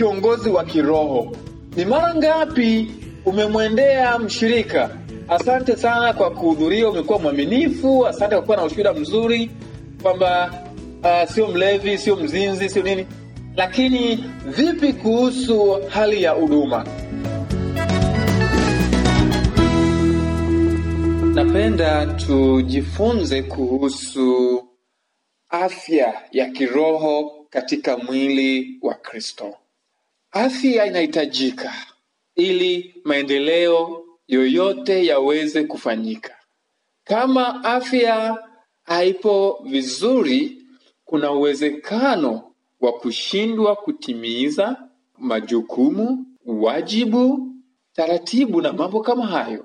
kiongozi wa kiroho, ni mara ngapi umemwendea mshirika, asante sana kwa kuhudhuria, umekuwa mwaminifu, asante kwa kuwa na ushuhuda mzuri kwamba uh, sio mlevi, sio mzinzi, sio nini, lakini vipi kuhusu hali ya huduma? Napenda tujifunze kuhusu afya ya kiroho katika mwili wa Kristo. Afya inahitajika ili maendeleo yoyote yaweze kufanyika. Kama afya haipo vizuri, kuna uwezekano wa kushindwa kutimiza majukumu, wajibu, taratibu na mambo kama hayo.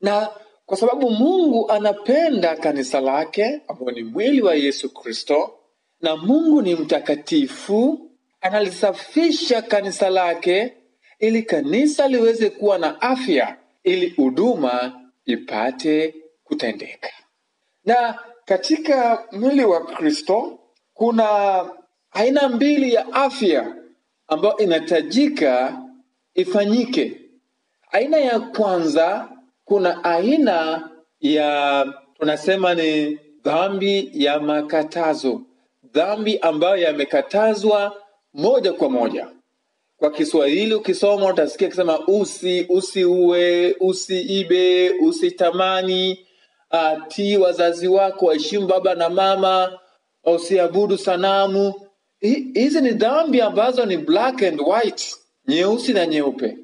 Na kwa sababu Mungu anapenda kanisa lake ambao ni mwili wa Yesu Kristo, na Mungu ni mtakatifu, analisafisha kanisa lake ili kanisa liweze kuwa na afya, ili huduma ipate kutendeka. Na katika mwili wa Kristo kuna aina mbili ya afya ambayo inahitajika ifanyike. Aina ya kwanza, kuna aina ya tunasema ni dhambi ya makatazo, dhambi ambayo yamekatazwa moja kwa moja. Kwa Kiswahili ukisoma utasikia akisema usi, usiue, usiibe, usitamani, tii wazazi wako, waheshimu baba na mama, usiabudu sanamu. Hizi ni dhambi ambazo ni black and white, nyeusi na nyeupe,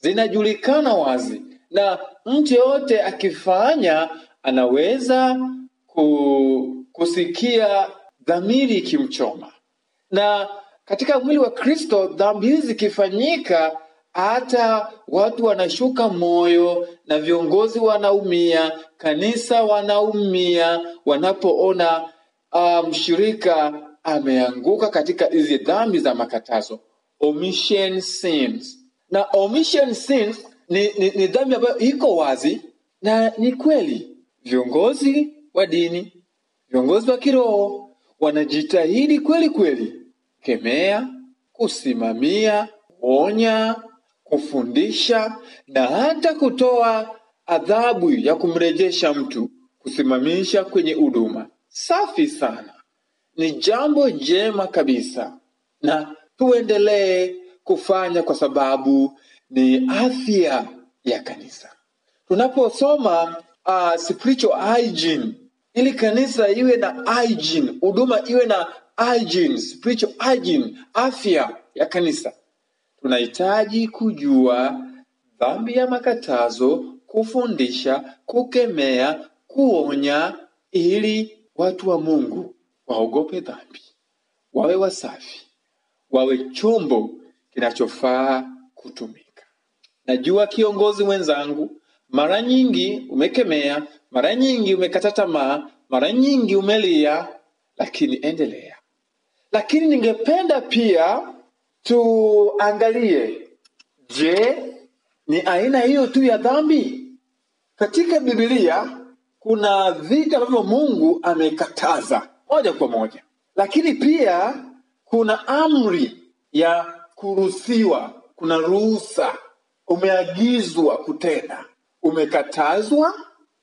zinajulikana wazi, na mtu yoyote akifanya anaweza ku, kusikia dhamiri ikimchoma na katika mwili wa Kristo dhambi hizi zikifanyika, hata watu wanashuka moyo na viongozi wanaumia, kanisa wanaumia wanapoona mshirika mshirika ameanguka katika hizi dhambi za makatazo, omission sins. Na omission sins ni, ni, ni dhambi ambayo iko wazi na ni kweli, viongozi wa dini viongozi wa kiroho wanajitahidi kweli kweli kemea, kusimamia, kuonya, kufundisha na hata kutoa adhabu ya kumrejesha mtu, kusimamisha kwenye huduma. Safi sana, ni jambo jema kabisa, na tuendelee kufanya kwa sababu ni afya ya kanisa. Tunaposoma uh, spiritual hygiene ili kanisa iwe na hygiene, huduma iwe na hygiene, spiritual hygiene, afya ya kanisa, tunahitaji kujua dhambi ya makatazo, kufundisha, kukemea, kuonya, ili watu wa Mungu waogope dhambi, wawe wasafi, wawe chombo kinachofaa kutumika. Najua kiongozi mwenzangu, mara nyingi umekemea, mara nyingi umekata tamaa, mara nyingi umelia, lakini endelea. Lakini ningependa pia tuangalie, je, ni aina hiyo tu ya dhambi? Katika Biblia kuna vitu ambavyo Mungu amekataza moja kwa moja, lakini pia kuna amri ya kuruhusiwa, kuna ruhusa, umeagizwa kutenda, umekatazwa,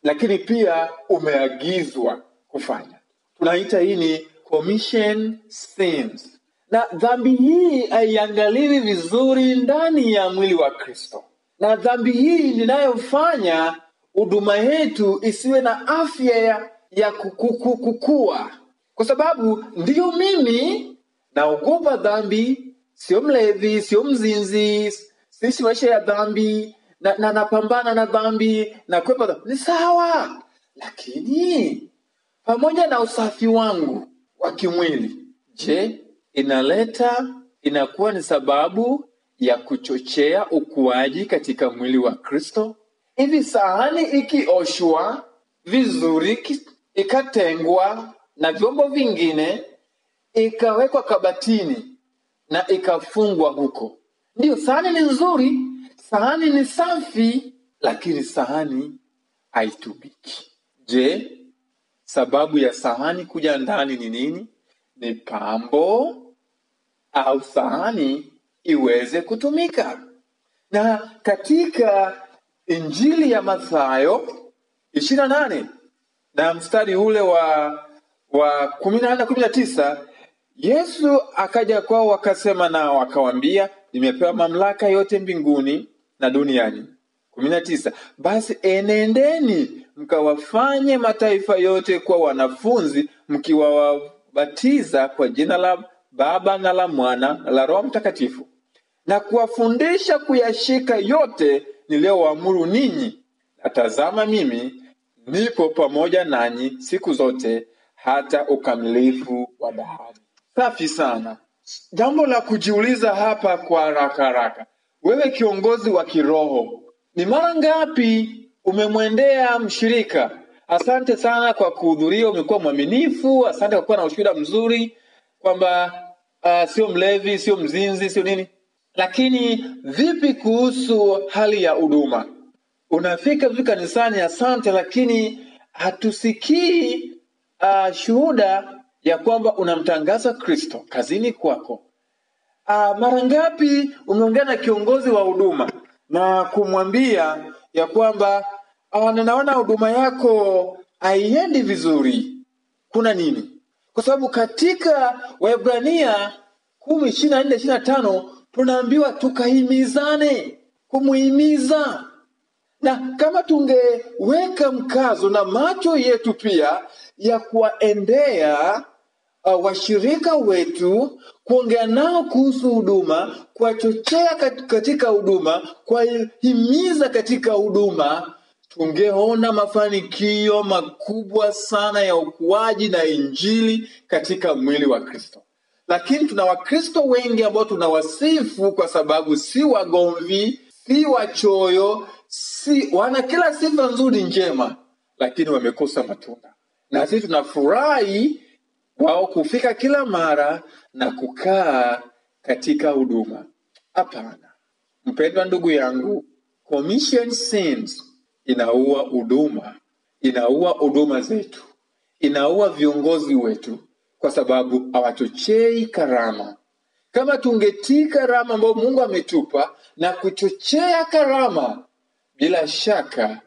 lakini pia umeagizwa kufanya. Tunaita hii ni commission sins, na dhambi hii haiangaliwi vizuri ndani ya mwili wa Kristo, na dhambi hii ninayofanya huduma yetu isiwe na afya ya, ya kuku- kukua, kwa sababu ndiyo mimi naogopa dhambi, sio mlevi, sio mzinzi, siishi maisha ya dhambi na, na napambana na dhambi na kwepa dhambi. Ni sawa, lakini pamoja na usafi wangu wa kimwili, je, inaleta inakuwa ni sababu ya kuchochea ukuaji katika mwili wa Kristo? Hivi sahani ikioshwa vizuri, ikatengwa na vyombo vingine, ikawekwa kabatini na ikafungwa huko, ndiyo sahani ni nzuri, sahani ni safi, lakini sahani haitumiki. Je, sababu ya sahani kuja ndani ni nini? Ni pambo au sahani iweze kutumika. Na katika Injili ya Mathayo ishirini na nane na mstari ule wa wa kumi na kumi na tisa Yesu akaja kwao akasema nao akawambia, nimepewa mamlaka yote mbinguni na duniani. kumi na tisa basi enendeni mkawafanye mataifa yote kwa wanafunzi, mkiwawabatiza kwa jina la Baba na la Mwana na la Roho Mtakatifu, na kuwafundisha kuyashika yote niliyowaamuru ninyi, na tazama, mimi nipo pamoja nanyi siku zote hata ukamilifu wa dahari. Safi sana. Jambo la kujiuliza hapa kwa haraka haraka, wewe kiongozi wa kiroho, ni mara ngapi umemwendea mshirika? Asante sana kwa kuhudhuria, umekuwa mwaminifu. Asante kwa kuwa na ushuhuda mzuri kwamba uh, sio mlevi, sio mzinzi, sio nini. Lakini vipi kuhusu hali ya huduma? Unafika vizuri kanisani, asante, lakini hatusikii uh, shuhuda ya kwamba unamtangaza Kristo kazini kwako. Uh, mara ngapi umeongea na kiongozi wa huduma na kumwambia ya kwamba uh, ninaona huduma yako haiendi vizuri, kuna nini? Kwa sababu katika Waebrania kumi ishirini na nne ishirini na tano tunaambiwa tukahimizane, kumuhimiza na kama tungeweka mkazo na macho yetu pia ya kuwaendea uh, washirika wetu, kuongea nao kuhusu huduma, kuwachochea katika huduma, kuwahimiza katika huduma, tungeona mafanikio makubwa sana ya ukuaji na injili katika mwili wa Kristo. Lakini tuna Wakristo wengi ambao tunawasifu kwa sababu si wagomvi, si wachoyo, si wana kila sifa nzuri njema, lakini wamekosa matunda. Na sisi tunafurahi wao kufika kila mara na kukaa katika huduma. Hapana, mpendwa ndugu yangu, commission sins inaua huduma, inaua huduma zetu, inaua viongozi wetu, kwa sababu hawachochei karama. Kama tungetii karama ambayo Mungu ametupa na kuchochea karama, bila shaka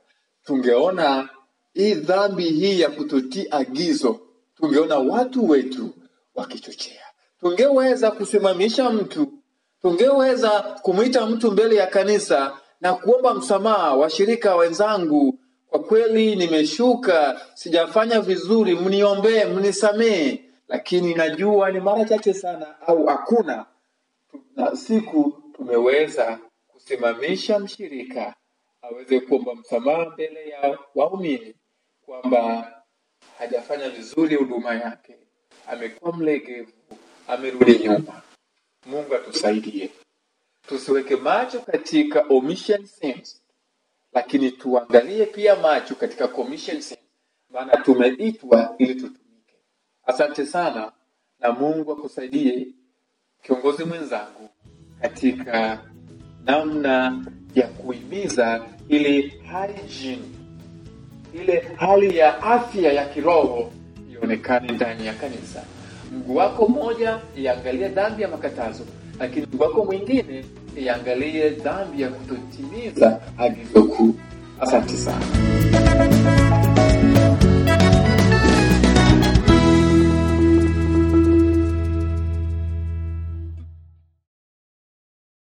tungeona hii dhambi hii ya kutotii agizo, tungeona watu wetu wakichochea. Tungeweza kusimamisha mtu, tungeweza kumwita mtu mbele ya kanisa na kuomba msamaha, washirika wenzangu, kwa kweli nimeshuka, sijafanya vizuri, mniombee, mnisamee. Lakini najua ni mara chache sana au hakuna na siku tumeweza kusimamisha mshirika aweze kuomba msamaha mbele ya waumini kwamba hajafanya vizuri huduma yake, amekuwa mlegevu, amerudi nyuma. Mungu atusaidie tusiweke macho katika omission sins, lakini tuangalie pia macho katika commission sins, maana tumeitwa ili tutumike. Asante sana, na Mungu akusaidie kiongozi mwenzangu katika namna ya kuhimiza ile hygiene, ile hali ya afya ya kiroho ionekane ndani ya kanisa. Mguu wako mmoja iangalie dhambi ya makatazo, lakini mguu wako mwingine iangalie dhambi ya kutotimiza agizo kuu. Asante sana.